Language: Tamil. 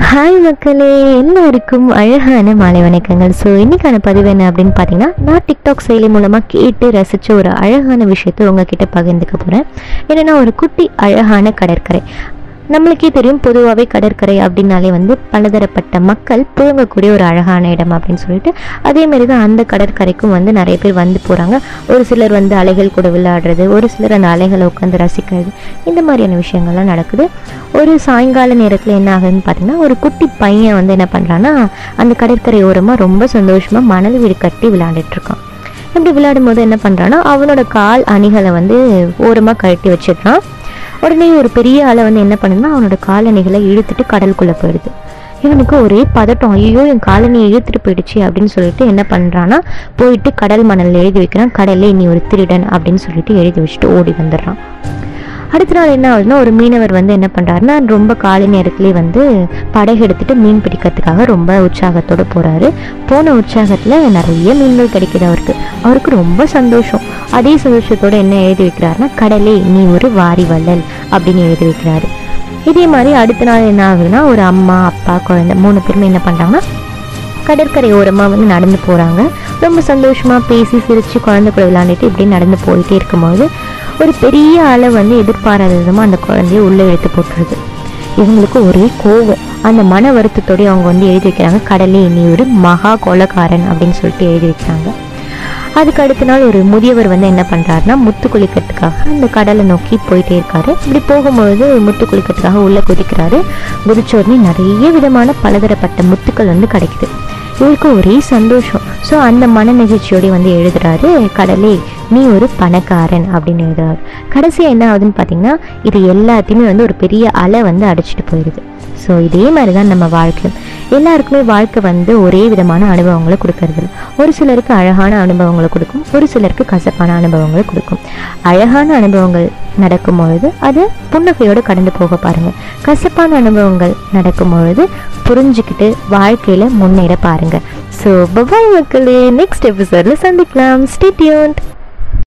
ஹாய் மக்களே எல்லாருக்கும் அழகான மாலை வணக்கங்கள். ஸோ இன்றைக்கான பதிவு என்ன அப்படின்னு பார்த்தீங்கன்னா நான் டிக்டாக் செயலி மூலமாக கேட்டு ரசித்த ஒரு அழகான விஷயத்தை உங்ககிட்ட பகிர்ந்துக்க போகிறேன் என்னென்னா ஒரு குட்டி அழகான கடற்கரை. நம்மளுக்கே தெரியும் பொதுவாகவே கடற்கரை அப்படின்னாலே வந்து பலதரப்பட்ட மக்கள் புழங்கக்கூடிய ஒரு அழகான இடம் அப்படின்னு சொல்லிட்டு அதே மாதிரி தான் அந்த கடற்கரைக்கும் வந்து நிறைய பேர் வந்து போகிறாங்க ஒரு சிலர் வந்து அலைகள் கூட விளையாடுறது ஒரு சிலர் அந்த அலைகளை உட்காந்து ரசிக்கிறது. இந்த மாதிரியான விஷயங்கள்லாம் நடக்குது. ஒரு சாயங்கால நேரத்தில் என்ன ஆகுதுன்னு பார்த்தீங்கன்னா ஒரு குட்டி பையன் வந்து என்ன பண்ணுறான்னா அந்த கடற்கரை ஓரமாக ரொம்ப சந்தோஷமாக மணல் வீடு கட்டி விளையாண்டுட்ருக்கான் இப்படி விளையாடும் போது என்ன பண்ணுறான்னா அவனோட கால் அணிகளை வந்து ஓரமாக கழட்டி வச்சிடுறான். உடனே ஒரு பெரிய ஆளை வந்து என்ன பண்ணுதுன்னா அவனோட காலணிகளை இழுத்துட்டு கடலுக்குள்ளே போயிடுது. இவனுக்கு ஒரே பதட்டம் ஐயோ என் காலனியை இழுத்துட்டு போயிடுச்சு அப்படின்னு சொல்லிட்டு என்ன பண்ணுறான்னா போயிட்டு கடல் மணலில் எழுதி வைக்கிறான். கடலே நீ ஒரு திருடன் அப்படின்னு சொல்லிட்டு எழுதி வச்சுட்டு ஓடி வந்துடுறான். அடுத்த நாள் என்ன ஆகுதுன்னா ஒரு மீனவர் வந்து என்ன பண்ணுறாருன்னா ரொம்ப காலை நேரத்துலேயே வந்து படகு எடுத்துட்டு மீன் பிடிக்கிறதுக்காக ரொம்ப உற்சாகத்தோடு போகிறாரு போன உற்சாகத்தில் நிறைய மீன்கள் கிடைக்குது அவருக்கு. அவருக்கு ரொம்ப சந்தோஷம். அதே சந்தோஷத்தோட என்ன எழுதி வைக்கிறாருன்னா கடலே நீ ஒரு வாரி வள்ளல் அப்படின்னு எழுதி வைக்கிறாரு. இதே மாதிரி அடுத்த நாள் என்ன ஆகுதுன்னா ஒரு அம்மா அப்பா குழந்தை மூணு பேருமே என்ன பண்ணுறாங்கன்னா கடற்கரை ஓரமாக வந்து நடந்து போகிறாங்க ரொம்ப சந்தோஷமாக பேசி சிரித்து குழந்தை கூட விளாண்டுட்டு இப்படி நடந்து போயிட்டே இருக்கும்போது ஒரு பெரிய அளவு வந்து எதிர்பாராத விதமாக அந்த குழந்தைய உள்ளே எடுத்து போட்டுருது. இவங்களுக்கு ஒரே கோவம். அந்த மன வருத்தத்தோடய அவங்க வந்து எழுதி வைக்கிறாங்க கடலே நீ ஒரு மகா கொலக்காரன் அப்படின்னு சொல்லிட்டு எழுதி வைக்கிறாங்க. அதுக்கு அடுத்த நாள் ஒரு முதியவர் வந்து என்ன பண்ணுறாருன்னா முத்து குளிக்கிறதுக்காக அந்த கடலை நோக்கி போயிட்டே இருக்காரு. இப்படி போகும்பொழுது முத்து குளிக்கிறதுக்காக உள்ளே குதிக்கிறாரு. குதிச்ச நிறைய விதமான பலதரப்பட்ட முத்துக்கள் வந்து கிடைக்குது. இவருக்கு ஒரே சந்தோஷம். ஸோ அந்த மன நிகழ்ச்சியோட வந்து எழுதுறாரு கடலே நீ ஒரு பணக்காரன் அப்படின்னு எழுதுறாரு. கடைசியாக என்ன ஆகுதுன்னு பார்த்தீங்கன்னா இது எல்லாத்தையுமே வந்து ஒரு பெரிய அலை வந்து அடிச்சிட்டு போயிடுது ஸோ இதே மாதிரி தான் நம்ம வாழ்க்கை. எல்லாருக்குமே வாழ்க்கை வந்து ஒரே விதமான அனுபவங்களை கொடுக்கறது ஒரு சிலருக்கு அழகான அனுபவங்களை கொடுக்கும் ஒரு சிலருக்கு கசப்பான அனுபவங்களை கொடுக்கும். அழகான அனுபவங்கள் நடக்கும் பொழுது அது புன்னகையோடு கடந்து போக பாருங்கள் கசப்பான அனுபவங்கள் நடக்கும் பொழுது புரிஞ்சுக்கிட்டு வாழ்க்கையில் முன்னேற பாருங்கள் ஸோ பபாய் மக்களே. நெக்ஸ்ட் எபிசோடில் சந்திக்கலாம். ஸ்டேட்யூன்ட்